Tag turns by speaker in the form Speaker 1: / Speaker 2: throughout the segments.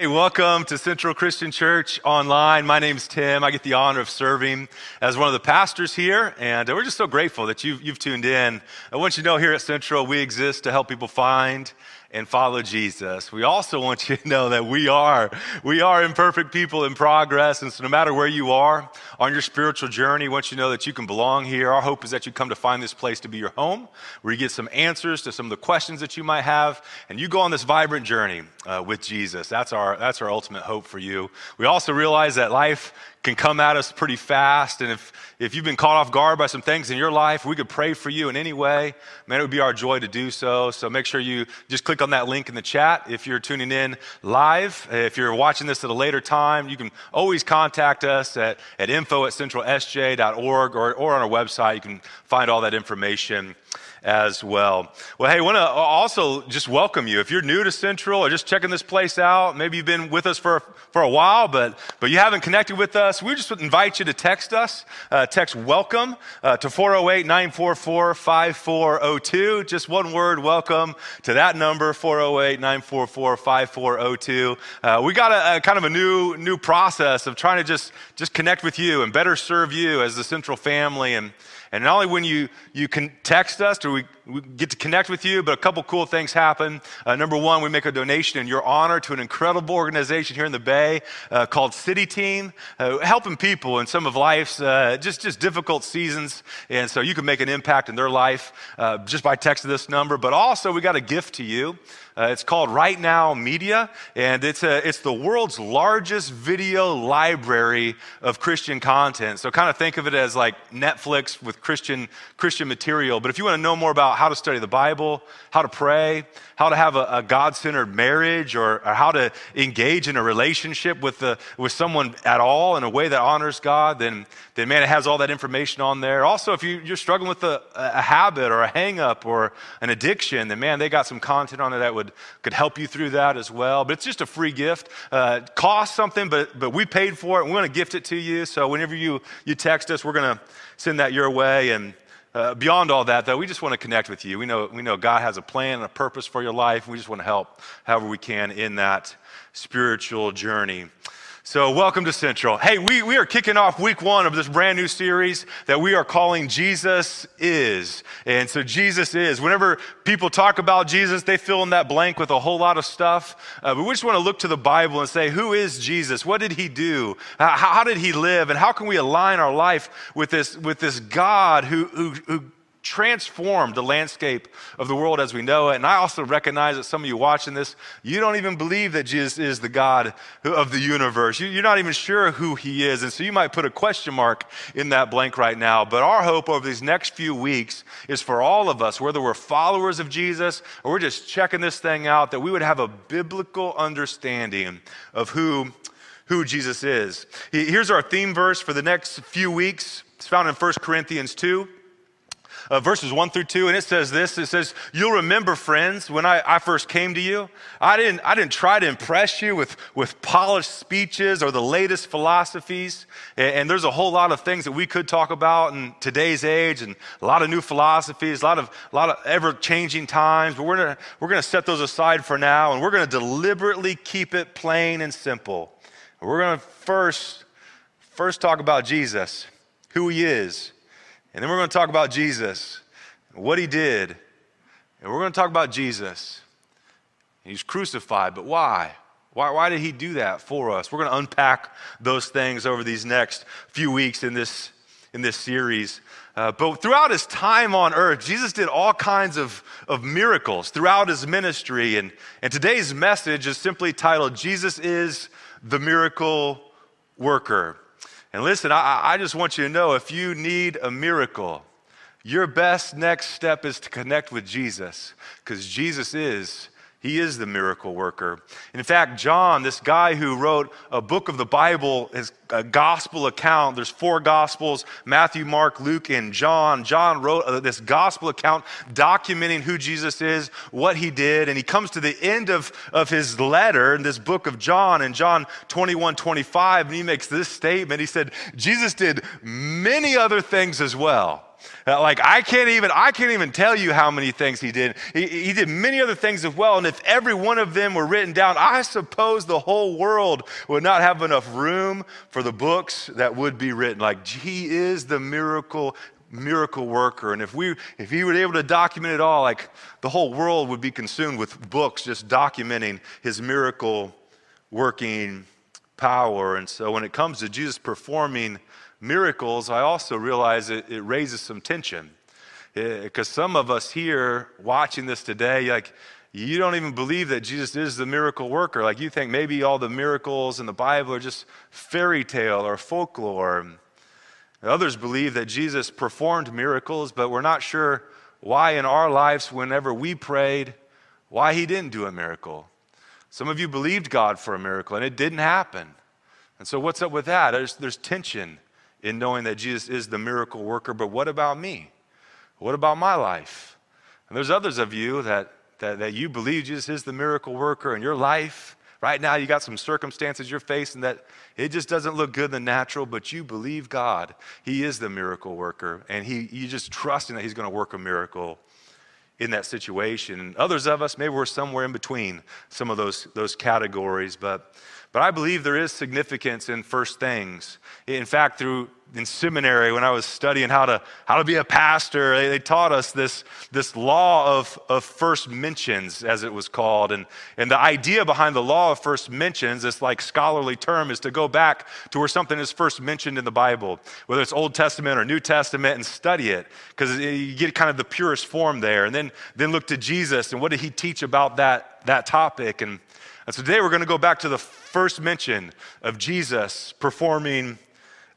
Speaker 1: Hey, welcome to Central Christian Church Online. My name is Tim. I get the honor of serving as one of the pastors here, and we're just so grateful that you've, you've tuned in. I want you to know here at Central, we exist to help people find and follow Jesus. We also want you to know that we are, we are imperfect people in progress. And so no matter where you are on your spiritual journey, want you know that you can belong here. Our hope is that you come to find this place to be your home, where you get some answers to some of the questions that you might have, and you go on this vibrant journey uh, with Jesus. That's our, that's our ultimate hope for you. We also realize that life can come at us pretty fast. And if, if you've been caught off guard by some things in your life, we could pray for you in any way. Man, it would be our joy to do so. So make sure you just click on that link in the chat if you're tuning in live. If you're watching this at a later time, you can always contact us at, at info at centralsj.org or, or on our website. You can find all that information as well. Well, hey, I want to also just welcome you. If you're new to Central or just checking this place out, maybe you've been with us for, for a while, but, but you haven't connected with us, we just invite you to text us. Uh, text welcome uh, to 408 944 5402. Just one word, welcome to that number, 408 944 5402. Uh, we got a, a kind of a new, new process of trying to just, just connect with you and better serve you as the Central family. And, and not only when you, you can text us or we, we get to connect with you, but a couple cool things happen. Uh, number one, we make a donation in your honor to an incredible organization here in the Bay uh, called CityTeam, uh, helping people in some of life's uh, just, just difficult seasons. And so you can make an impact in their life uh, just by texting this number. But also, we got a gift to you. Uh, it's called RightNow Media, and it's, a, it's the world's largest video library of Christian content. So kind of think of it as like Netflix with Christian, Christian material. But if you want to know more about how to study the Bible, how to pray, how to have a, a God centered marriage, or, or, how to engage in a relationship with, the, with someone at all in a way that honors God, then, then man, it has all that information on there. Also, if you, you're struggling with a, a habit or a hang up or an addiction, then man, they got some content on there that would, could help you through that as well. But it's just a free gift. Uh, costs something, but, but we paid for it and we want to gift it to you. So whenever you, you text us, we're going to send that your way. And uh, beyond all that, though, we just want to connect with you. We know, we know God has a plan and a purpose for your life. We just want to help however we can in that spiritual journey. So, welcome to Central. Hey, we, we are kicking off week one of this brand new series that we are calling Jesus Is. And so, Jesus is. Whenever people talk about Jesus, they fill in that blank with a whole lot of stuff. Uh, but we just want to look to the Bible and say, who is Jesus? What did he do? How, how did he live? And how can we align our life with this, with this God who, who, who transformed the landscape of the world as we know it. And I also recognize that some of you watching this, you don't even believe that Jesus is the God of the universe. You're not even sure who he is. And so you might put a question mark in that blank right now. But our hope over these next few weeks is for all of us, whether we're followers of Jesus or we're just checking this thing out, that we would have a biblical understanding of who, who Jesus is. Here's our theme verse for the next few weeks. It's found in 1 Corinthians 2 uh, verses 1 through 2, and it says this it says, You'll remember, friends, when I, I first came to you, I didn't, I didn't try to impress you with, with polished speeches or the latest philosophies. And, and there's a whole lot of things that we could talk about in today's age, and a lot of new philosophies, a lot of, a lot of ever changing times, but we're going we're going to set those aside for now, and we're going to deliberately keep it plain and simple. We're going to first, first talk about Jesus, who he is and then we're going to talk about Jesus, what he did. And we're going to talk about Jesus. He's crucified, but why? Why, why did he do that for us? We're going to unpack those things over these next few weeks in this, in this series. Uh, but throughout his time on earth, Jesus did all kinds of, of miracles throughout his ministry. And, and today's message is simply titled, Jesus is the Miracle Worker. And listen, I, I just want you to know if you need a miracle, your best next step is to connect with Jesus because Jesus is he is the miracle worker. In fact, John, this guy who wrote a book of the Bible, his gospel account, there's four gospels Matthew, Mark, Luke, and John. John wrote uh, this gospel account documenting who Jesus is, what he did, and he comes to the end of, of his letter in this book of John, in John 21 25, and he makes this statement. He said, Jesus did many other things as well. Uh, like I can't even I can't even tell you how many things he did. He, he did many other things as well. And if every one of them were written down, I suppose the whole world would not have enough room for the books that would be written. Like he is the miracle miracle worker. And if we if he were able to document it all, like the whole world would be consumed with books just documenting his miracle working power. And so when it comes to Jesus performing miracles, I also realize it, it raises some tension. Because eh, some of us here watching this today, like, you don't even believe that Jesus is the miracle worker. Like, you think maybe all the miracles in the Bible are just fairy tale or folklore. Others believe that Jesus performed miracles, but we're not sure why in our lives, whenever we prayed, why he didn't do a miracle. Some of you believed God for a miracle and it didn't happen. And so, what's up with that? There's, there's tension in knowing that Jesus is the miracle worker, but what about me? What about my life? And there's others of you that, that, that you believe Jesus is the miracle worker in your life. Right now, you got some circumstances you're facing that it just doesn't look good in the natural, but you believe God. He is the miracle worker, and he, you just trusting that He's going to work a miracle in that situation. And others of us, maybe we're somewhere in between some of those, those categories, but but I believe there is significance in first things. In fact, through in seminary, when I was studying how to, how to be a pastor, they, they taught us this, this law of, of first mentions, as it was called. And, and the idea behind the law of first mentions, this like scholarly term, is to go back to where something is first mentioned in the Bible, whether it's Old Testament or New Testament, and study it, because you get kind of the purest form there. And then, then look to Jesus and what did he teach about that, that topic. And, and so today we're going to go back to the first mention of Jesus performing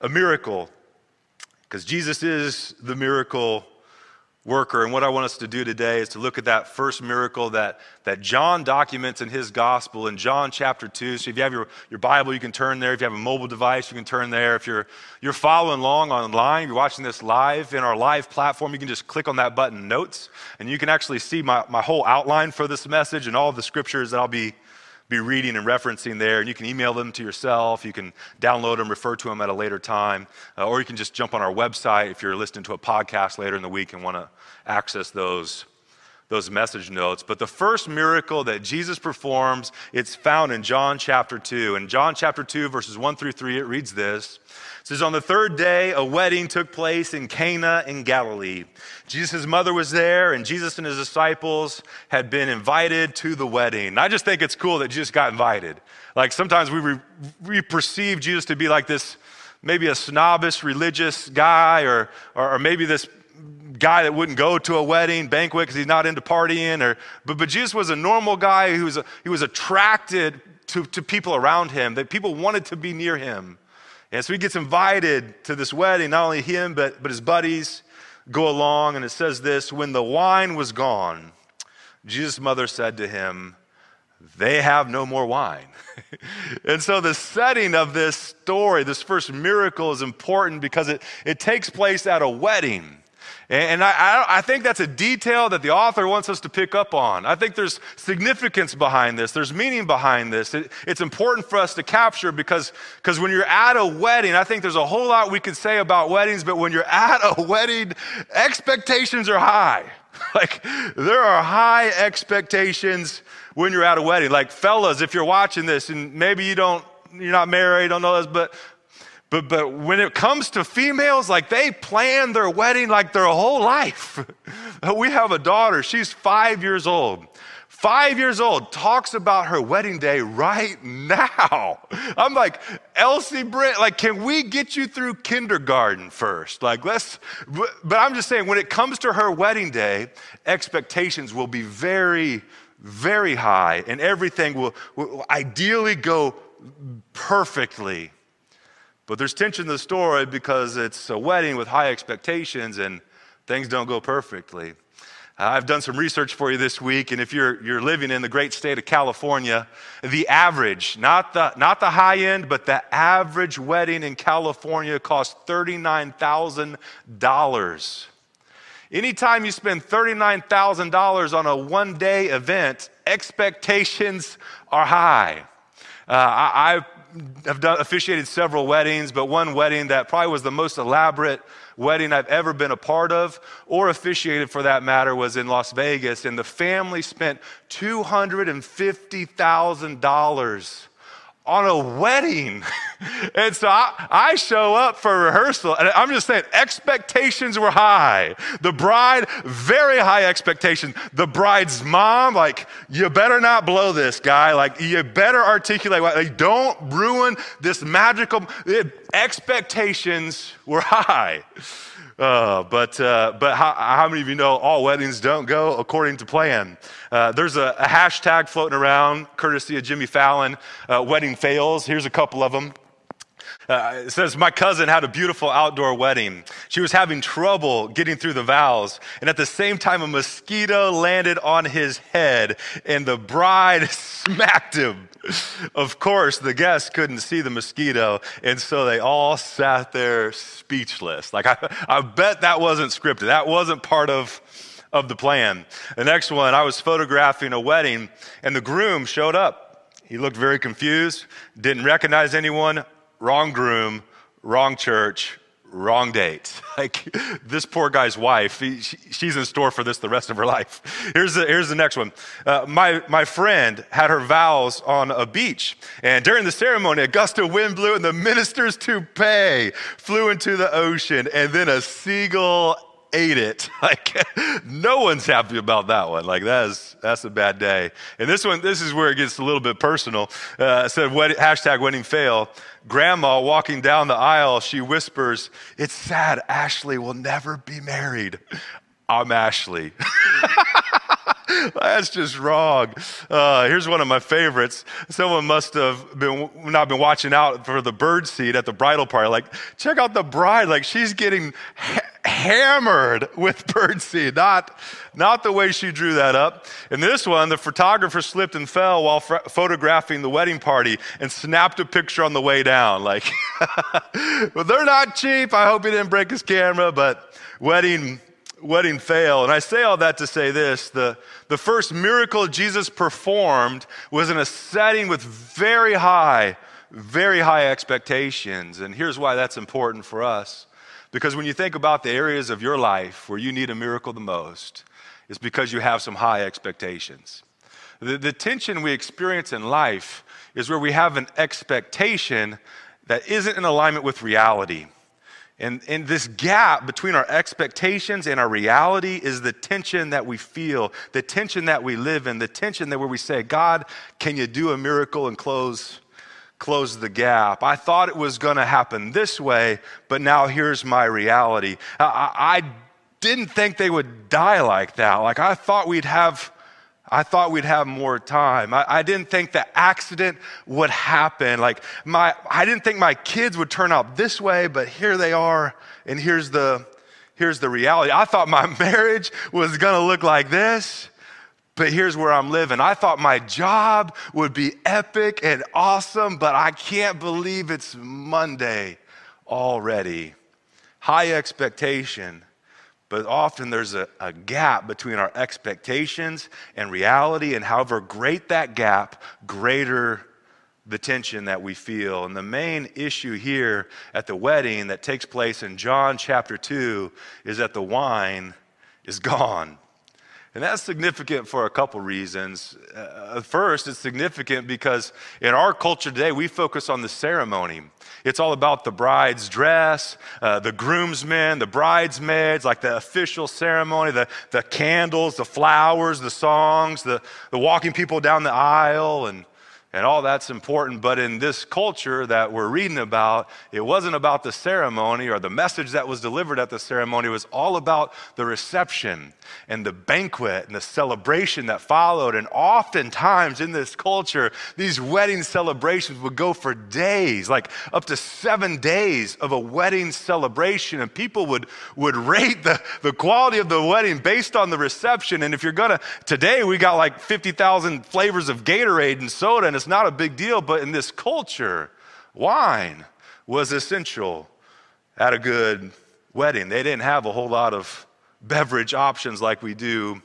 Speaker 1: a miracle, because Jesus is the miracle worker. And what I want us to do today is to look at that first miracle that, that John documents in his gospel in John chapter 2. So if you have your, your Bible, you can turn there. If you have a mobile device, you can turn there. If you're, you're following along online, you're watching this live in our live platform, you can just click on that button, Notes, and you can actually see my, my whole outline for this message and all the scriptures that I'll be be reading and referencing there. And you can email them to yourself. You can download them, refer to them at a later time. Uh, or you can just jump on our website if you're listening to a podcast later in the week and want to access those, those message notes. But the first miracle that Jesus performs, it's found in John chapter 2. In John chapter 2, verses 1 through 3, it reads this. It says, On the third day, a wedding took place in Cana in Galilee. Jesus' mother was there, and Jesus and his disciples had been invited to the wedding. I just think it's cool that Jesus got invited. Like sometimes we, re- we perceive Jesus to be like this, maybe a snobbish religious guy, or, or, or maybe this guy that wouldn't go to a wedding banquet because he's not into partying. Or, but, but Jesus was a normal guy who was, he was attracted to, to people around him, that people wanted to be near him. And so he gets invited to this wedding, not only him, but, but his buddies go along. And it says this When the wine was gone, Jesus' mother said to him, They have no more wine. and so the setting of this story, this first miracle, is important because it, it takes place at a wedding. And I, I, think that's a detail that the author wants us to pick up on. I think there's significance behind this, there's meaning behind this. It, it's important for us to capture because because when you're at a wedding, I think there's a whole lot we could say about weddings, but when you're at a wedding, expectations are high. like, there are high expectations when you're at a wedding. Like, fellas, if you're watching this and maybe you don't, you're not married, don't know this, but but, but when it comes to females, like they plan their wedding like their whole life. we have a daughter, she's five years old. Five years old, talks about her wedding day right now. I'm like, Elsie Brent, like, can we get you through kindergarten first? Like, let's, but I'm just saying, when it comes to her wedding day, expectations will be very, very high, and everything will, will ideally go perfectly but there's tension in the story because it's a wedding with high expectations and things don't go perfectly. I've done some research for you this week, and if you're, you're living in the great state of California, the average, not the, not the high end, but the average wedding in California costs $39,000. Anytime you spend $39,000 on a one day event, expectations are high. Uh, I have done, officiated several weddings, but one wedding that probably was the most elaborate wedding I've ever been a part of or officiated for that matter was in Las Vegas. And the family spent $250,000 on a wedding. and so I, I, show up for rehearsal, and I'm just saying, expectations were high. The bride, very high expectations. The bride's mom, like, you better not blow this guy. Like, you better articulate, like, don't ruin this magical. It, expectations were high. Uh, but uh, but how, how, many of you know all weddings don't go according to plan? Uh, there's a, a, hashtag floating around, courtesy of Jimmy Fallon, uh, wedding fails. Here's a couple of them. Uh, it says, My cousin had a beautiful outdoor wedding. She was having trouble getting through the vows. And at the same time, a mosquito landed on his head, and the bride smacked him. Of course, the guests couldn't see the mosquito, and so they all sat there speechless. Like, I, I bet that wasn't scripted. That wasn't part of, of the plan. The next one, I was photographing a wedding, and the groom showed up. He looked very confused, didn't recognize anyone, wrong groom, wrong church, wrong date. Like this poor guy's wife, he, she, she's in store for this the rest of her life. Here's the, here's the next one. Uh, my, my friend had her vows on a beach, and during the ceremony, a gust of wind blew, and the minister's toupee flew into the ocean, and then a seagull ate it. Like no one's happy about that one. Like that's that's a bad day. And this one, this is where it gets a little bit personal. Uh, said hashtag wedding fail. Grandma walking down the aisle, she whispers, "It's sad. Ashley will never be married." I'm Ashley. That's just wrong. Uh, here's one of my favorites. Someone must have been not been watching out for the bird seed at the bridal party. Like, check out the bride. Like, she's getting ha- hammered with bird seed. Not, not the way she drew that up. In this one, the photographer slipped and fell while photographing the wedding party and snapped a picture on the way down. Like, well, they're not cheap. I hope he didn't break his camera, but wedding wedding fail. And I say all that to say this the, the first miracle Jesus performed was in a setting with very high, very high expectations. And here's why that's important for us. Because when you think about the areas of your life where you need a miracle the most, it's because you have some high expectations. The, the tension we experience in life is where we have an expectation that isn't in alignment with reality. And, and this gap between our expectations and our reality is the tension that we feel, the tension that we live in, the tension that where we say, God, can you do a miracle and close, close the gap? I thought it was going to happen this way, but now here's my reality. I, I didn't think they would die like that. Like I thought we'd have I thought we'd have more time. I, I, didn't think the accident would happen. Like my, I didn't think my kids would turn out this way, but here they are, and here's the, here's the reality. I thought my marriage was gonna look like this, but here's where I'm living. I thought my job would be epic and awesome, but I can't believe it's Monday already. High expectation but often there's a, a, gap between our expectations and reality, and however great that gap, greater the tension that we feel. And the main issue here at the wedding that takes place in John chapter 2 is that the wine is gone. And that's significant for a couple reasons. Uh, first, it's significant because in our culture today, we focus on the ceremony. It's all about the bride's dress, uh, the groomsmen, the bridesmaids, like the official ceremony, the, the candles, the flowers, the songs, the, the walking people down the aisle, and and all that's important. But in this culture that we're reading about, it wasn't about the ceremony or the message that was delivered at the ceremony. It was all about the reception and the banquet and the celebration that followed. And oftentimes in this culture, these wedding celebrations would go for days, like up to seven days of a wedding celebration. And people would, would rate the, the quality of the wedding based on the reception. And if you're gonna, today we got like 50,000 flavors of Gatorade and soda, and it's not a big deal, but in this culture, wine was essential at a good wedding. They didn't have a whole lot of beverage options like we do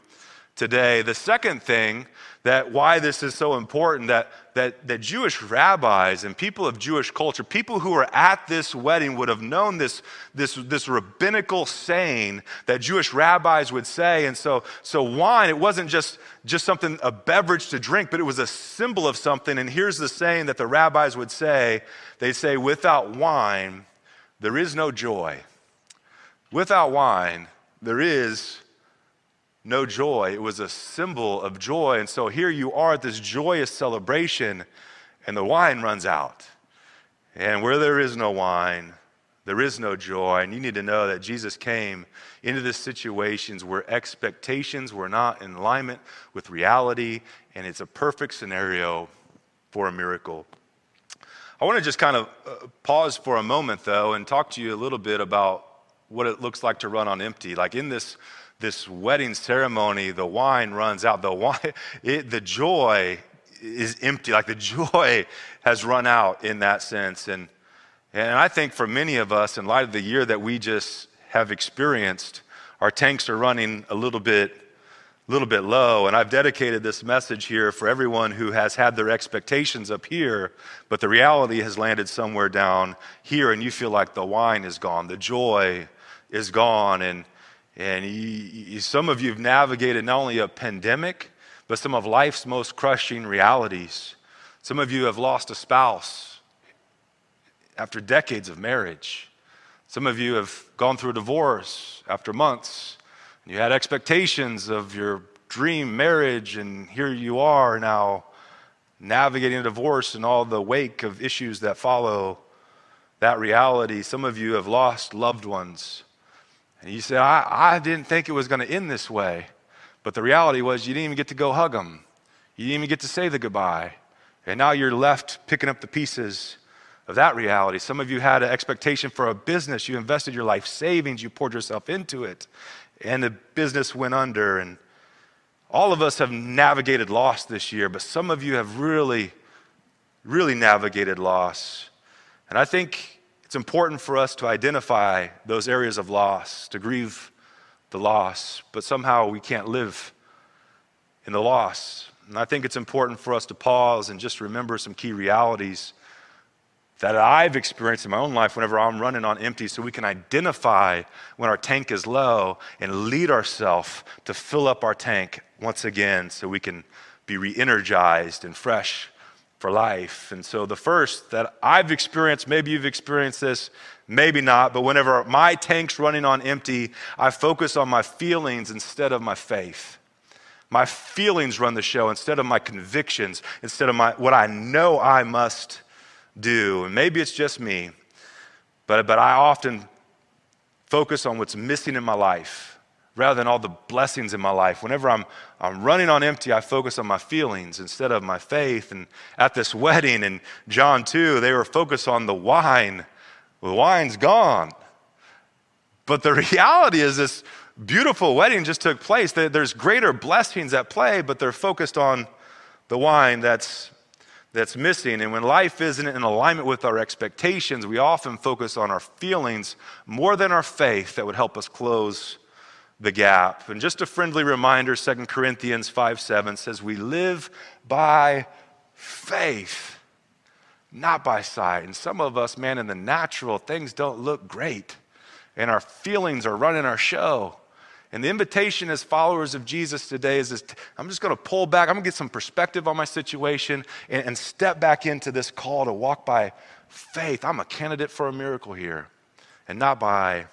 Speaker 1: today. The second thing that why this is so important that, that, that Jewish rabbis and people of Jewish culture, people who were at this wedding, would have known this, this, this rabbinical saying that Jewish rabbis would say. And so, so wine, it wasn't just, just something, a beverage to drink, but it was a symbol of something. And here's the saying that the rabbis would say they'd say, without wine, there is no joy. Without wine, there is no joy. It was a symbol of joy. And so here you are at this joyous celebration, and the wine runs out. And where there is no wine, there is no joy. And you need to know that Jesus came into the situations where expectations were not in alignment with reality, and it's a perfect scenario for a miracle. I want to just kind of uh, pause for a moment, though, and talk to you a little bit about what it looks like to run on empty. Like in this this wedding ceremony, the wine runs out. The wine, it, the joy is empty. Like the joy has run out in that sense. And, and I think for many of us, in light of the year that we just have experienced, our tanks are running a little bit, little bit low. And I've dedicated this message here for everyone who has had their expectations up here, but the reality has landed somewhere down here, and you feel like the wine is gone, the joy is gone, and and some of you have navigated not only a pandemic, but some of life's most crushing realities. Some of you have lost a spouse after decades of marriage. Some of you have gone through a divorce after months. You had expectations of your dream marriage, and here you are now navigating a divorce and all the wake of issues that follow that reality. Some of you have lost loved ones. And you said, I, I didn't think it was going to end this way. But the reality was, you didn't even get to go hug them. You didn't even get to say the goodbye. And now you're left picking up the pieces of that reality. Some of you had an expectation for a business. You invested your life savings, you poured yourself into it, and the business went under. And all of us have navigated loss this year, but some of you have really, really navigated loss. And I think it's important for us to identify those areas of loss, to grieve the loss, but somehow we can't live in the loss. And I think it's important for us to pause and just remember some key realities that I've experienced in my own life whenever I'm running on empty so we can identify when our tank is low and lead ourselves to fill up our tank once again so we can be re energized and fresh for life. And so the first that I've experienced, maybe you've experienced this, maybe not, but whenever my tank's running on empty, I focus on my feelings instead of my faith. My feelings run the show instead of my convictions, instead of my, what I know I must do. And maybe it's just me, but, but I often focus on what's missing in my life rather than all the blessings in my life. Whenever I'm, I'm running on empty, I focus on my feelings instead of my faith. And at this wedding in John 2, they were focused on the wine. The wine's gone. But the reality is, this beautiful wedding just took place. There's greater blessings at play, but they're focused on the wine that's, that's missing. And when life isn't in alignment with our expectations, we often focus on our feelings more than our faith that would help us close the gap. And just a friendly reminder 2 Corinthians 5 7 says, We live by faith, not by sight. And some of us, man, in the natural, things don't look great, and our feelings are running our show. And the invitation as followers of Jesus today is this I'm just going to pull back, I'm going to get some perspective on my situation and, and step back into this call to walk by faith. I'm a candidate for a miracle here, and not by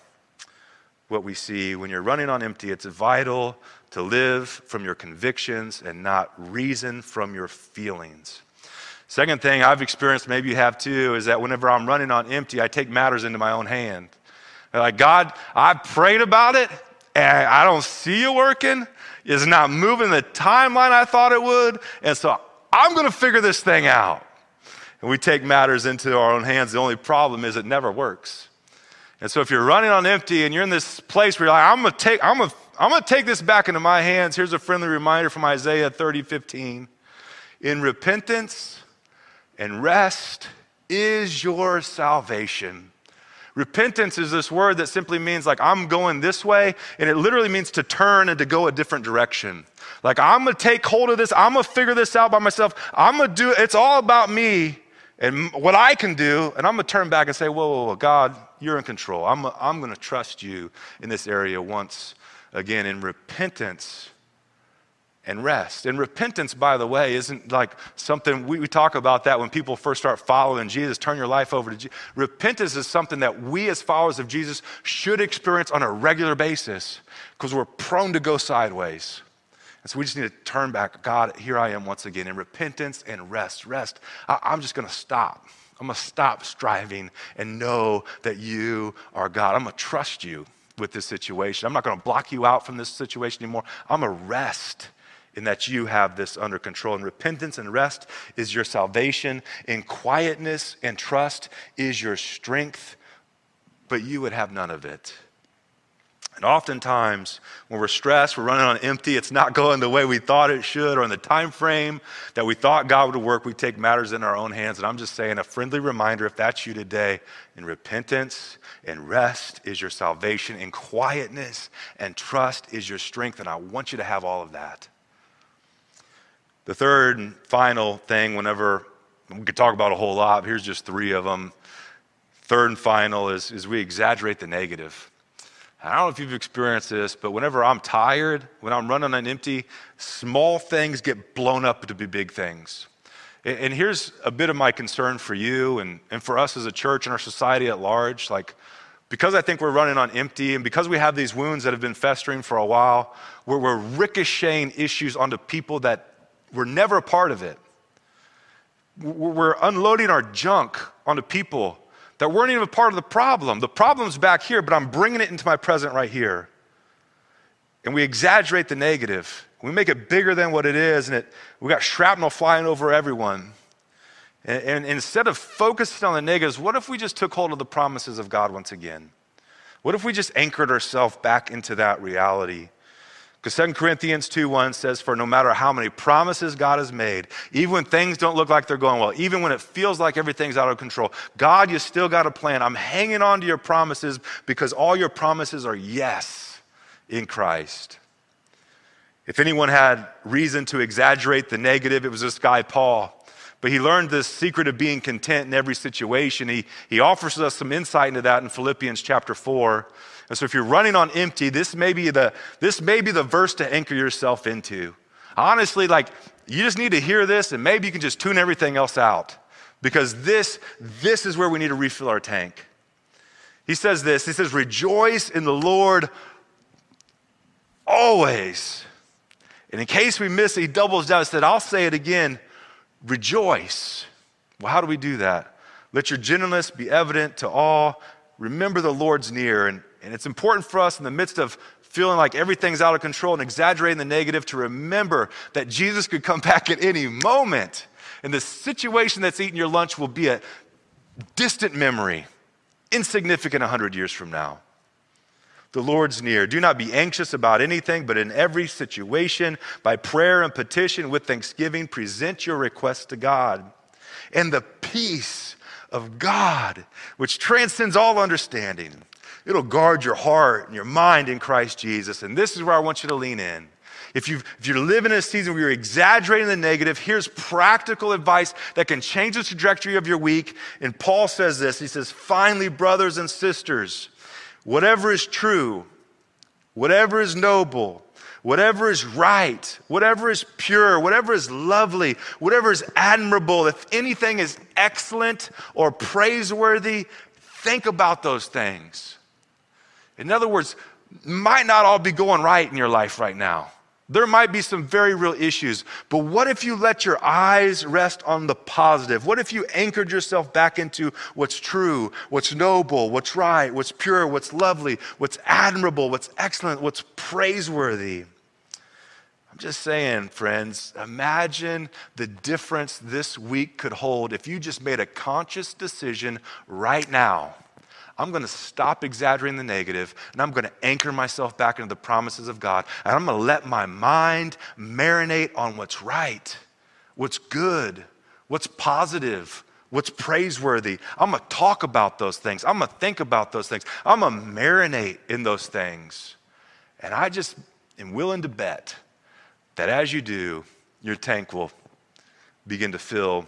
Speaker 1: what we see. When you're running on empty, it's vital to live from your convictions and not reason from your feelings. Second thing I've experienced, maybe you have too, is that whenever I'm running on empty, I take matters into my own hand. Like, God, I prayed about it and I don't see you working. It's not moving the timeline I thought it would. And so I'm going to figure this thing out. And we take matters into our own hands. The only problem is it never works. And so if you're running on empty and you're in this place where you're like, I'm gonna take, I'm gonna, I'm gonna take this back into my hands, here's a friendly reminder from Isaiah 30, 15. In repentance and rest is your salvation. Repentance is this word that simply means like I'm going this way, and it literally means to turn and to go a different direction. Like I'm gonna take hold of this, I'm gonna figure this out by myself. I'm gonna do it's all about me and what I can do, and I'm gonna turn back and say, Whoa, whoa, whoa God, you're in control. I'm, I'm gonna trust you in this area once again. In repentance, and rest. And repentance, by the way, isn't like something we, we, talk about that when people first start following Jesus, turn your life over to Jesus. Repentance is something that we, as followers of Jesus, should experience on a regular basis because we're prone to go sideways. And so we just need to turn back. God, here I am once again in repentance and rest. Rest. I, I'm just going to stop. I'm going to stop striving and know that you are God. I'm going to trust you with this situation. I'm not going to block you out from this situation anymore. I'm going to rest in that you have this under control. And repentance and rest is your salvation, and quietness and trust is your strength, but you would have none of it. And oftentimes, when we're stressed, we're running on empty, it's not going the way we thought it should, or in the time frame that we thought God would work, we take matters in our own hands. And I'm just saying, a friendly reminder if that's you today, in repentance and rest is your salvation, in quietness and trust is your strength. And I want you to have all of that. The third and final thing, whenever we could talk about a whole lot, here's just three of them. Third and final is, is we exaggerate the negative. I don't know if you've experienced this, but whenever I'm tired, when I'm running on empty, small things get blown up to be big things. And, here's a bit of my concern for you and, and for us as a church and our society at large. Like, because I think we're running on empty and because we have these wounds that have been festering for a while, we're, we're ricocheting issues onto people that we're never a part of it. We're unloading our junk onto people that weren't even a part of the problem. The problem's back here, but I'm bringing it into my present right here. And we exaggerate the negative. We make it bigger than what it is, and it, we got shrapnel flying over everyone. And, and instead of focusing on the negatives, what if we just took hold of the promises of God once again? What if we just anchored ourselves back into that reality? Because 2 Corinthians 2 1 says, For no matter how many promises God has made, even when things don't look like they're going well, even when it feels like everything's out of control, God, you still got a plan. I'm hanging on to your promises because all your promises are yes in Christ. If anyone had reason to exaggerate the negative, it was this guy, Paul. But he learned this secret of being content in every situation. He, he offers us some insight into that in Philippians chapter 4. And so if you're running on empty, this may be the, this may be the verse to anchor yourself into. Honestly, like you just need to hear this and maybe you can just tune everything else out because this, this is where we need to refill our tank. He says this, he says, rejoice in the Lord always. And in case we miss it, he doubles down and said, I'll say it again, rejoice. Well, how do we do that? Let your gentleness be evident to all. Remember the Lord's near. And and it's important for us in the midst of feeling like everything's out of control and exaggerating the negative to remember that Jesus could come back at any moment. And the situation that's eating your lunch will be a distant memory, insignificant 100 years from now. The Lord's near. Do not be anxious about anything, but in every situation, by prayer and petition with thanksgiving, present your requests to God. And the peace of God, which transcends all understanding, It'll guard your heart and your mind in Christ Jesus. And this is where I want you to lean in. If, you you're living in a season where you're exaggerating the negative, here's practical advice that can change the trajectory of your week. And Paul says this He says, Finally, brothers and sisters, whatever is true, whatever is noble, whatever is right, whatever is pure, whatever is lovely, whatever is admirable, if anything is excellent or praiseworthy, think about those things. In other words, might not all be going right in your life right now. There might be some very real issues, but what if you let your eyes rest on the positive? What if you anchored yourself back into what's true, what's noble, what's right, what's pure, what's lovely, what's admirable, what's excellent, what's praiseworthy? I'm just saying, friends, imagine the difference this week could hold if you just made a conscious decision right now I'm going to stop exaggerating the negative and I'm going to anchor myself back into the promises of God. And I'm going to let my mind marinate on what's right, what's good, what's positive, what's praiseworthy. I'm going to talk about those things. I'm going to think about those things. I'm going to marinate in those things. And I just am willing to bet that as you do, your tank will begin to fill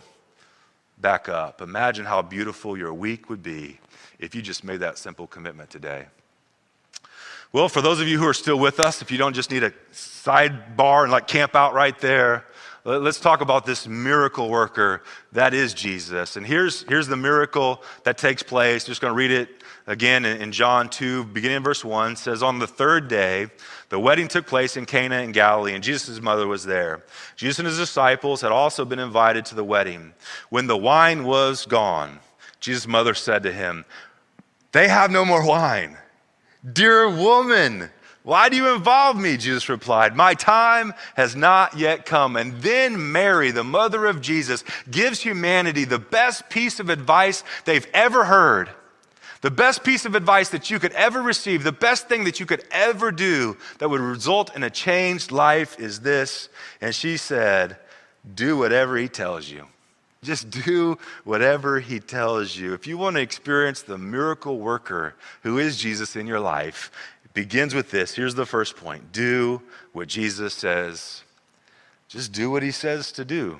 Speaker 1: back up. Imagine how beautiful your week would be if you just made that simple commitment today. Well, for those of you who are still with us, if you don't just need a sidebar and like camp out right there, let's talk about this miracle worker that is Jesus. And here's, here's the miracle that takes place. I'm Just going to read it again in John 2, beginning in verse 1, It says, On the third day, the wedding took place in Cana in Galilee, and Jesus' mother was there. Jesus and his disciples had also been invited to the wedding. When the wine was gone, Jesus' mother said to him, They have no more wine. Dear woman, why do you involve me? Jesus replied, My time has not yet come. And then Mary, the mother of Jesus, gives humanity the best piece of advice they've ever heard. The best piece of advice that you could ever receive, the best thing that you could ever do that would result in a changed life is this. And she said, Do whatever he tells you. Just do whatever he tells you. If you want to experience the miracle worker who is Jesus in your life, it begins with this. Here's the first point do what Jesus says. Just do what he says to do.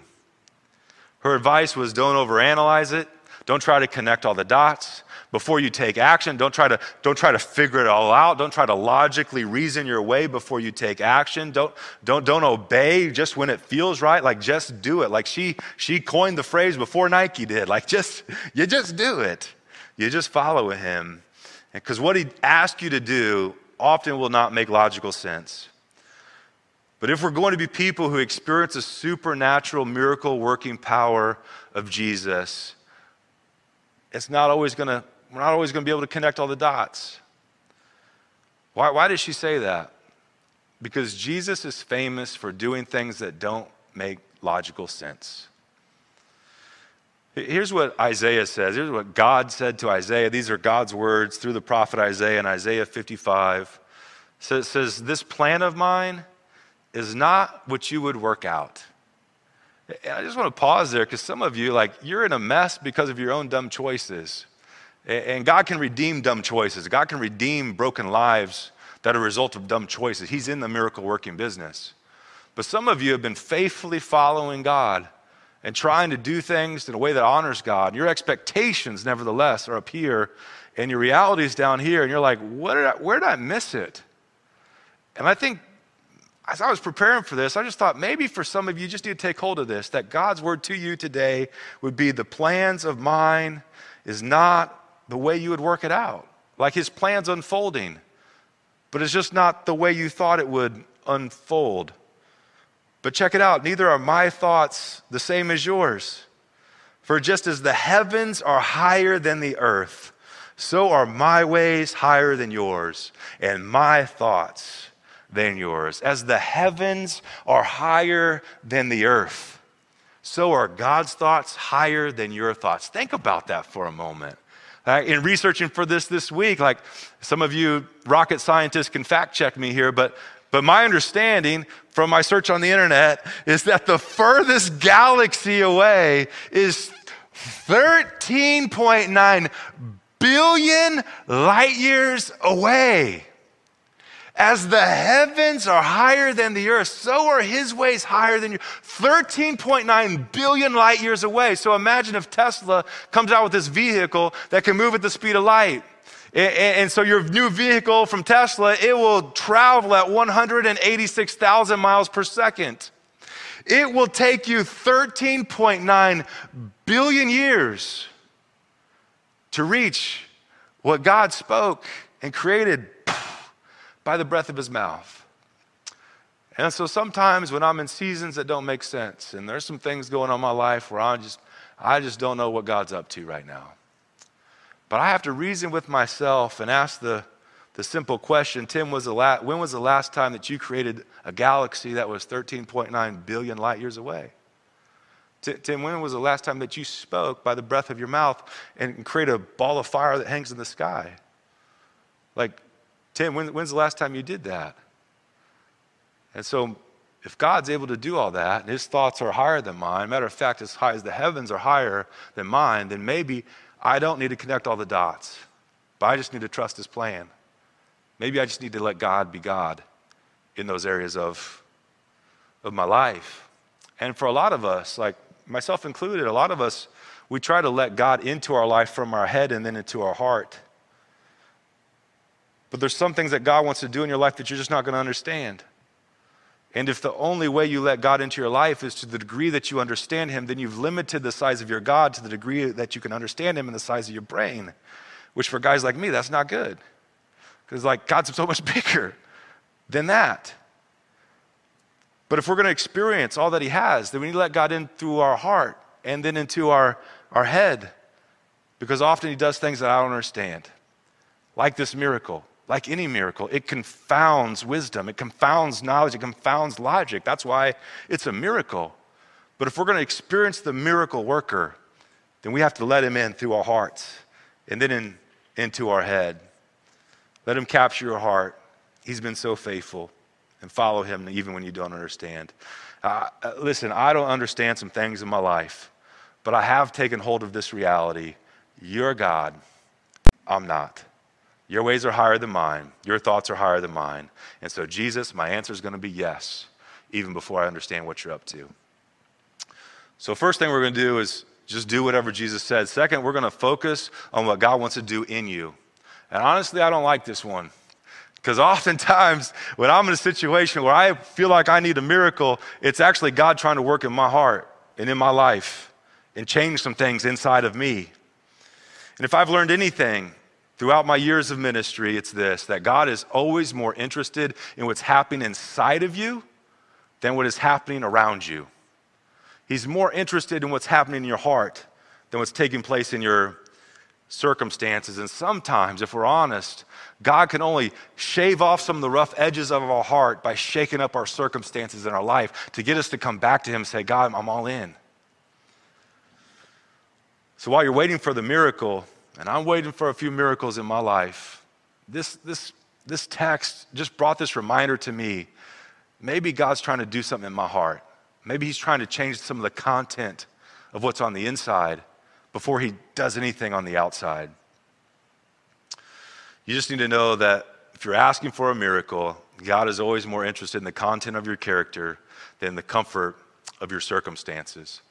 Speaker 1: Her advice was don't overanalyze it, don't try to connect all the dots before you take action. Don't try to, don't try to figure it all out. Don't try to logically reason your way before you take action. Don't, don't, don't obey just when it feels right. Like just do it. Like she, she coined the phrase before Nike did. Like just, you just do it. You just follow him. Because what he asks you to do often will not make logical sense. But if we're going to be people who experience the supernatural miracle working power of Jesus, it's not always going to we're not always going to be able to connect all the dots. Why, why does she say that? Because Jesus is famous for doing things that don't make logical sense. Here's what Isaiah says. Here's what God said to Isaiah. These are God's words through the prophet Isaiah in Isaiah 55. So it says, This plan of mine is not what you would work out. And I just want to pause there because some of you, like, you're in a mess because of your own dumb choices. And God can redeem dumb choices. God can redeem broken lives that are a result of dumb choices. He's in the miracle working business. But some of you have been faithfully following God and trying to do things in a way that honors God. Your expectations, nevertheless, are up here, and your reality is down here, and you're like, did I, where did I miss it? And I think as I was preparing for this, I just thought maybe for some of you, you just need to take hold of this that God's word to you today would be the plans of mine is not the way you would work it out, like his plan's unfolding, but it's just not the way you thought it would unfold. But check it out neither are my thoughts the same as yours. For just as the heavens are higher than the earth, so are my ways higher than yours, and my thoughts than yours. As the heavens are higher than the earth, so are God's thoughts higher than your thoughts. Think about that for a moment. Uh, in researching for this this week, like some of you rocket scientists can fact check me here, but, but my understanding from my search on the internet is that the furthest galaxy away is 13.9 billion light years away. As the heavens are higher than the earth, so are his ways higher than you. 13.9 billion light years away. So imagine if Tesla comes out with this vehicle that can move at the speed of light. And so your new vehicle from Tesla, it will travel at 186,000 miles per second. It will take you 13.9 billion years to reach what God spoke and created by the breath of his mouth. And so sometimes when I'm in seasons that don't make sense, and there's some things going on in my life where I just, I just don't know what God's up to right now. But I have to reason with myself and ask the, the simple question Tim, was the la- when was the last time that you created a galaxy that was 13.9 billion light years away? Tim, when was the last time that you spoke by the breath of your mouth and create a ball of fire that hangs in the sky? Like, Tim, when, when's the last time you did that? And so if God's able to do all that, and his thoughts are higher than mine, matter of fact, as high as the heavens are higher than mine, then maybe I don't need to connect all the dots, but I just need to trust his plan. Maybe I just need to let God be God in those areas of, of my life. And for a lot of us, like myself included, a lot of us, we try to let God into our life from our head and then into our heart. But there's some things that God wants to do in your life that you're just not going to understand. And if the only way you let God into your life is to the degree that you understand Him, then you've limited the size of your God to the degree that you can understand Him and the size of your brain, which for guys like me, that's not good. Because, like, God's so much bigger than that. But if we're going to experience all that He has, then we need to let God in through our heart and then into our, our head. Because often He does things that I don't understand, like this miracle. Like any miracle, it confounds wisdom, it confounds knowledge, it confounds logic. That's why it's a miracle. But if we're going to experience the miracle worker, then we have to let him in through our hearts and then in, into our head. Let him capture your heart. He's been so faithful. And follow him even when you don't understand. Uh, uh, listen, I don't understand some things in my life, but I have taken hold of this reality. You're God, I'm not. Your ways are higher than mine. Your thoughts are higher than mine. And so, Jesus, my answer is going to be yes, even before I understand what you're up to. So, first thing we're going to do is just do whatever Jesus said. Second, we're going to focus on what God wants to do in you. And honestly, I don't like this one. Because oftentimes, when I'm in a situation where I feel like I need a miracle, it's actually God trying to work in my heart and in my life and change some things inside of me. And if I've learned anything throughout my years of ministry, it's this that God is always more interested in what's happening inside of you than what is happening around you. He's more interested in what's happening in your heart than what's taking place in your circumstances. And sometimes, if we're honest, God can only shave off some of the rough edges of our heart by shaking up our circumstances in our life to get us to come back to Him and say, God, I'm all in. So while you're waiting for the miracle, and I'm waiting for a few miracles in my life, this, this, this text just brought this reminder to me. Maybe God's trying to do something in my heart. Maybe He's trying to change some of the content of what's on the inside before He does anything on the outside. You just need to know that if you're asking for a miracle, God is always more interested in the content of your character than the comfort of your circumstances.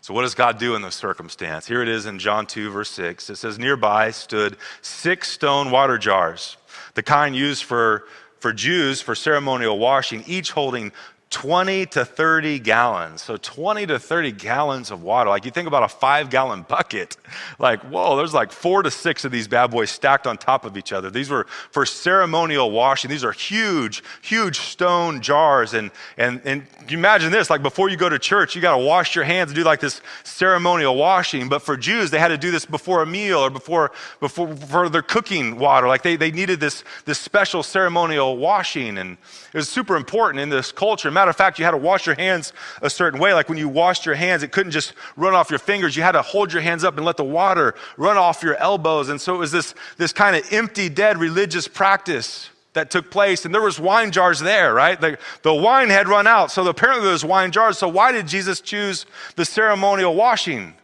Speaker 1: So, what does God do in this circumstance? Here it is in John 2, verse 6. It says, Nearby stood six stone water jars, the kind used for, for Jews for ceremonial washing, each holding 20 to 30 gallons. So 20 to 30 gallons of water. Like you think about a five gallon bucket. Like, whoa, there's like four to six of these bad boys stacked on top of each other. These were for ceremonial washing. These are huge, huge stone jars. And, and, and you imagine this, like before you go to church, you got to wash your hands and do like this ceremonial washing. But for Jews, they had to do this before a meal or before, before for their cooking water. Like they, they needed this, this special ceremonial washing. And it was super important in this culture matter of fact, you had to wash your hands a certain way. Like when you washed your hands, it couldn't just run off your fingers. You had to hold your hands up and let the water run off your elbows. And so it was this, this kind of empty, dead religious practice that took place and there was wine jars there right the, the wine had run out so apparently there was wine jars so why did jesus choose the ceremonial washing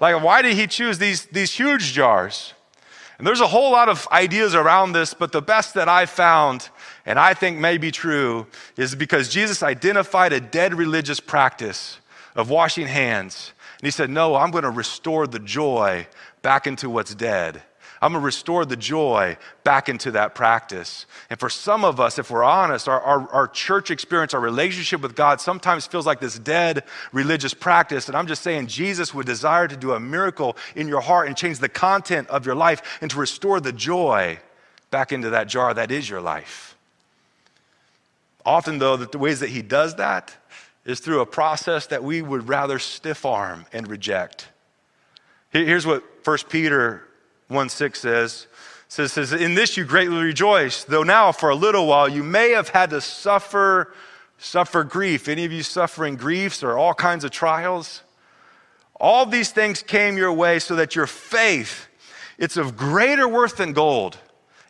Speaker 1: like why did he choose these, these huge jars and there's a whole lot of ideas around this but the best that i found and I think may be true, is because Jesus identified a dead religious practice of washing hands. And he said, No, I'm going to restore the joy back into what's dead. I'm going to restore the joy back into that practice. And for some of us, if we're honest, our, our, our, church experience, our relationship with God sometimes feels like this dead religious practice. And I'm just saying, Jesus would desire to do a miracle in your heart and change the content of your life and to restore the joy back into that jar that is your life. Often, though, the ways that he does that is through a process that we would rather stiff arm and reject. Here's what 1 Peter 1 6 says. It says, says, In this you greatly rejoice, though now for a little while you may have had to suffer, suffer grief. Any of you suffering griefs or all kinds of trials? All these things came your way so that your faith, it's of greater worth than gold.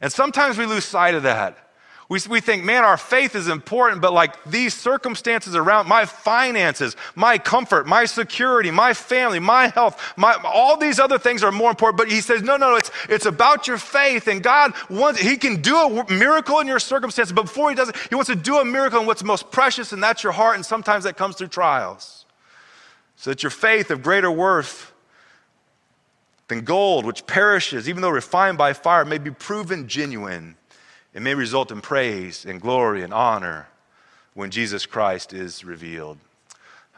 Speaker 1: And sometimes we lose sight of that. We, we think, man, our faith is important, but like these circumstances around my finances, my comfort, my security, my family, my health, my, all these other things are more important. But he says, no, no, no, it's, it's about your faith. And God wants, he can do a miracle in your circumstances, but before he does it, he wants to do a miracle in what's most precious, and that's your heart. And sometimes that comes through trials. So that your faith of greater worth than gold, which perishes, even though refined by fire, may be proven genuine it may result in praise and glory and honor when Jesus Christ is revealed.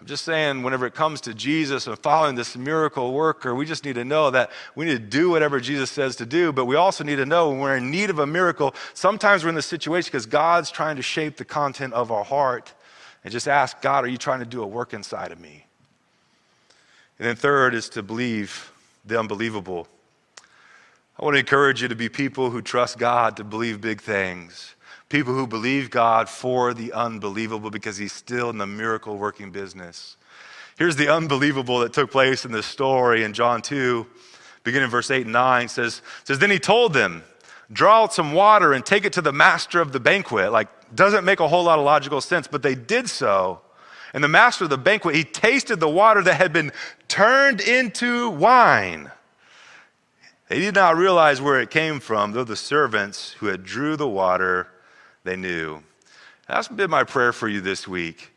Speaker 1: I'm just saying, whenever it comes to Jesus and following this miracle worker, we just need to know that we need to do whatever Jesus says to do, but we also need to know when we're in need of a miracle, sometimes we're in this situation because God's trying to shape the content of our heart. And just ask God, are you trying to do a work inside of me? And then, third is to believe the unbelievable. I want to encourage you to be people who trust God to believe big things. People who believe God for the unbelievable because He's still in the miracle working business. Here's the unbelievable that took place in this story in John 2, beginning verse 8 and 9 says, says, Then he told them, Draw out some water and take it to the master of the banquet. Like, doesn't make a whole lot of logical sense, but they did so. And the master of the banquet, he tasted the water that had been turned into wine. They did not realize where it came from, though the servants who had drew the water, they knew. That's been my prayer for you this week.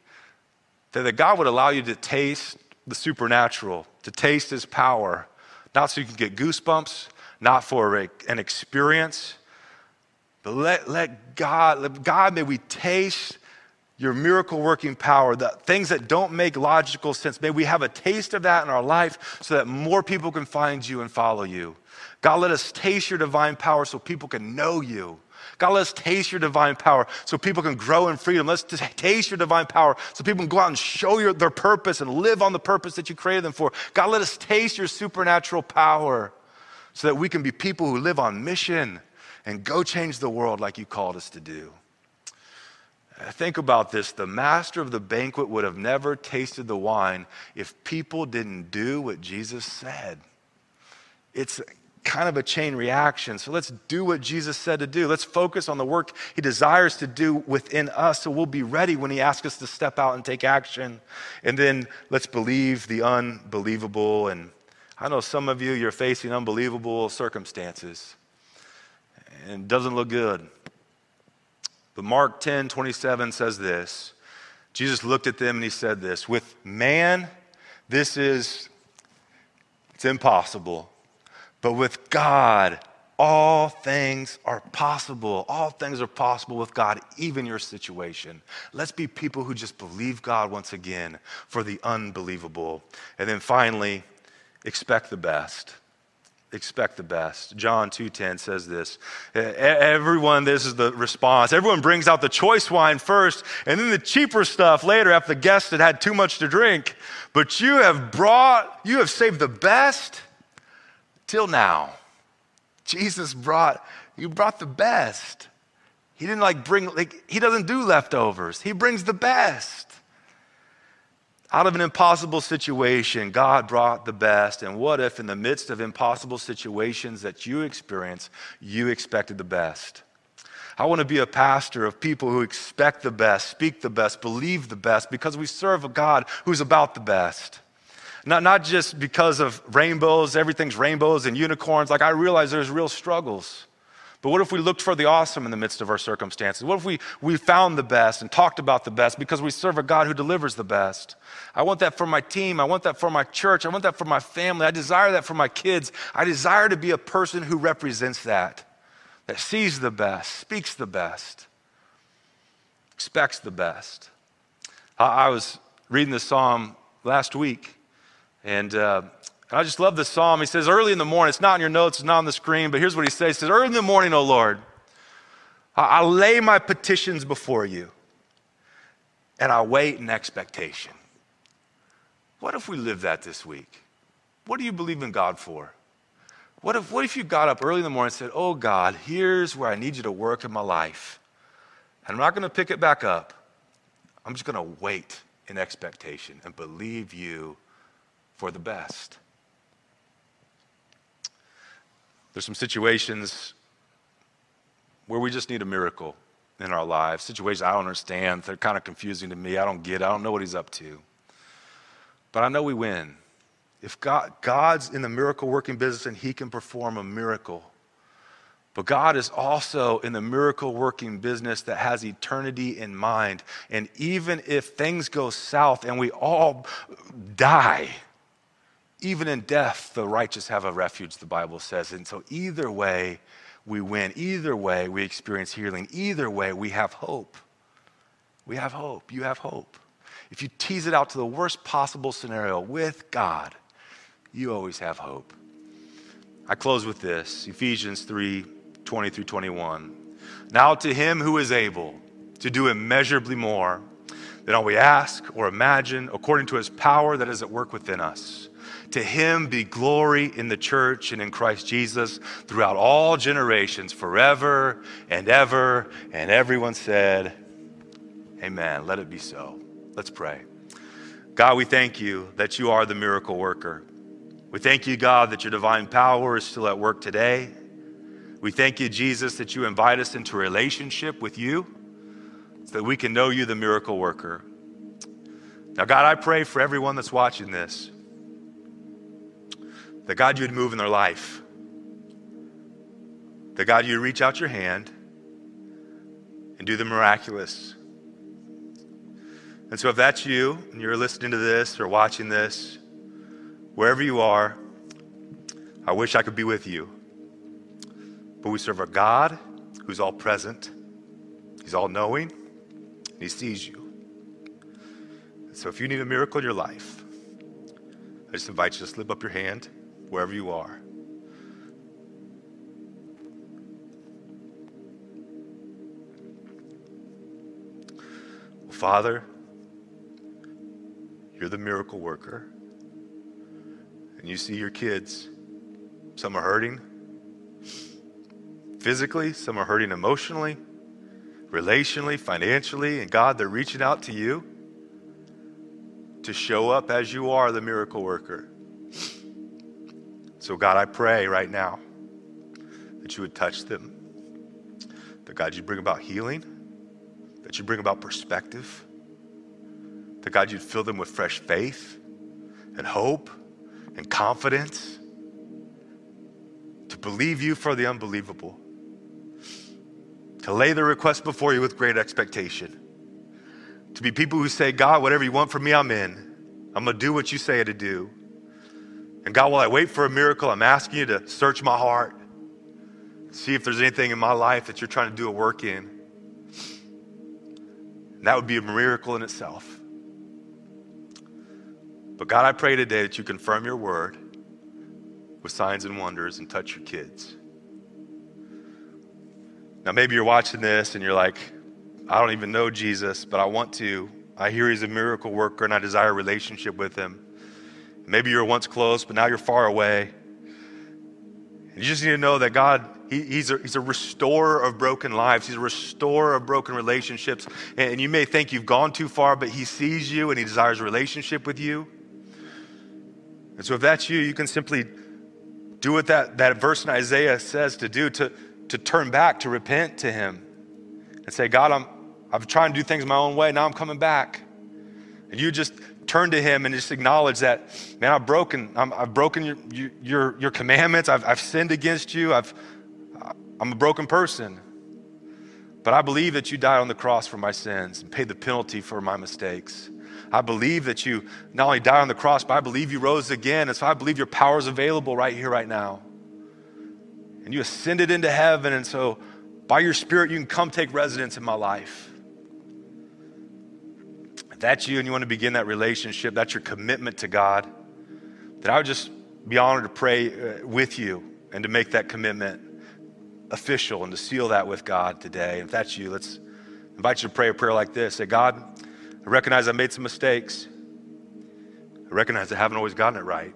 Speaker 1: That, God would allow you to taste the supernatural, to taste his power, not so you can get goosebumps, not for a, an experience, but let, let God, let God, may we taste your miracle working power, the things that don't make logical sense. May we have a taste of that in our life so that more people can find you and follow you. God, let us taste your divine power so people can know you. God, let us taste your divine power so people can grow in freedom. Let's taste your divine power so people can go out and show your, their purpose and live on the purpose that you created them for. God, let us taste your supernatural power so that we can be people who live on mission and go change the world like you called us to do. Think about this. The master of the banquet would have never tasted the wine if people didn't do what Jesus said. It's kind of a chain reaction. So let's do what Jesus said to do. Let's focus on the work he desires to do within us so we'll be ready when he asks us to step out and take action. And then let's believe the unbelievable. And I know some of you, you're facing unbelievable circumstances and it doesn't look good. But Mark 10 27 says this Jesus looked at them and he said this With man, this is, it's impossible but with God, all things are possible. All things are possible with God, even your situation. Let's be people who just believe God once again for the unbelievable. And then finally, expect the best. Expect the best. John 2:10 says this. Everyone, this is the response. Everyone brings out the choice wine first, and then the cheaper stuff later after the guests had had too much to drink. But you have brought, you have saved the best till now. Jesus brought, you brought the best. He didn't like bring, like, he doesn't do leftovers. He brings the best. Out of an impossible situation, God brought the best. And what if, in the midst of impossible situations that you experience, you expected the best? I want to be a pastor of people who expect the best, speak the best, believe the best, because we serve a God who's about the best. Not, not just because of rainbows, everything's rainbows and unicorns. Like, I realize there's real struggles. But what if we looked for the awesome in the midst of our circumstances? What if we, we found the best and talked about the best because we serve a God who delivers the best? I want that for my team. I want that for my church. I want that for my family. I desire that for my kids. I desire to be a person who represents that, that sees the best, speaks the best, expects the best. I, I was reading the psalm last week and uh, I just love this psalm. He says, Early in the morning, it's not in your notes, it's not on the screen, but here's what he says. He says, Early in the morning, O Lord, I, I lay my petitions before you, and I wait in expectation. What if we live that this week? What do you believe in God for? What if, what if you got up early in the morning and said, Oh God, here's where I need you to work in my life. And I'm not going to pick it back up. I'm just going to wait in expectation and believe you for the best. There's some situations where we just need a miracle. in our lives, situations I don't understand. They're kind of confusing to me. I don't get it. I don't know what He's up to. But I know we win. If God, God's in the miracle working business and He can perform a miracle, but God is also in the miracle working business that has eternity in mind. And even if things go south and we all die, even in death, the righteous have a refuge, the Bible says. And so, either way, we win. Either way, we experience healing. Either way, we have hope. We have hope. You have hope. If you tease it out to the worst possible scenario with God, you always have hope. I close with this Ephesians 3 20 through 21. Now to him who is able to do immeasurably more than all we ask or imagine, according to his power that is at work within us. To him be glory in the church and in Christ Jesus throughout all generations, forever and ever. And everyone said, Amen. Let it be so. Let's pray. God, we thank you that you are the miracle worker. We thank you, God, that your divine power is still at work today. We thank you, Jesus, that you invite us into relationship with you so that we can know you, the miracle worker. Now, God, I pray for everyone that's watching this that God, you'd move in their life. That God, you'd reach out your hand and do the miraculous. And so, if that's you and you're listening to this or watching this, wherever you are, I wish I could be with you. But we serve a God who's all present, He's all knowing, and He sees you. So if you need a miracle in your life, I just invite you to slip up your hand wherever you are. Well, Father, you're the miracle worker. And you see your kids. Some are hurting, physically, some are hurting emotionally, relationally, financially, and God, they're reaching out to you to show up as you are the miracle worker. So, God, I pray right now that you would touch them, that God, you bring about healing, that you bring about perspective, that God, you'd fill them with fresh faith and hope and confidence to believe you for the unbelievable to lay the request before you with great expectation. To be people who say, God, whatever you want from me, I'm in. I'm going to do what you say to do. And God, while I wait for a miracle, I'm asking you to search my heart, see if there's anything in my life that you're trying to do a work in. And that would be a miracle in itself. But God, I pray today that you confirm your word with signs and wonders and touch your kids. Now, maybe you're watching this and you're like, I don't even know Jesus, but I want to. I hear he's a miracle worker and I desire a relationship with him. Maybe you were once close, but now you're far away. You just need to know that God, he, he's, a, he's a restorer of broken lives. He's a restorer of broken relationships. And, and you may think you've gone too far, but He sees you and He desires a relationship with you. And so, if that's you, you can simply do what that, that verse in Isaiah says to do to, to turn back, to repent to Him and say, God, I'm, I've tried to do things my own way. Now I'm coming back. And you just turn to Him and just acknowledge that, man, I've broken, i have broken your, your, your commandments. I've, I've sinned against you. I've, I'm a broken person. But I believe that you died on the cross for my sins and paid the penalty for my mistakes. I believe that you not only died on the cross, but I believe you rose again. And so I believe your power is available right here, right now and you ascended into heaven. And so, by your Spirit, you can come take residence in my life. That's you and you want to begin that relationship, that's your commitment to God, that I would just be honored to pray uh, with you and to make that commitment official and to seal that with God today. If that's you, let's invite you to pray a prayer like this Say, God, I recognize I made some mistakes. I recognize I haven't always gotten it right.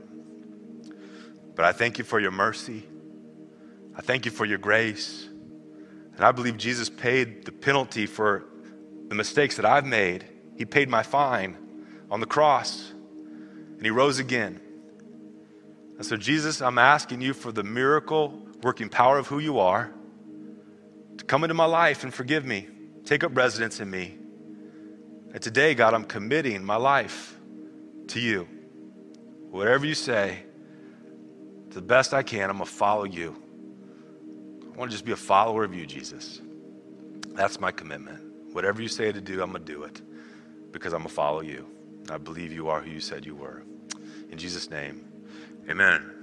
Speaker 1: But I thank you for your mercy. I thank you for your grace. And I believe Jesus paid the penalty for the mistakes that I've made. He paid my fine on the cross, and He rose again. And so, Jesus, I'm asking you for the miracle working power of who you are to come into my life and forgive me Take up residence in me. And today, God, I'm committing my life to you. Whatever you say, to the best I can, I'm going to follow you. I want to just be a follower of you, Jesus. That's my commitment. Whatever you say to do, I'm going to do it because I'm going to follow you. I believe you are who you said you were. In Jesus' name, amen.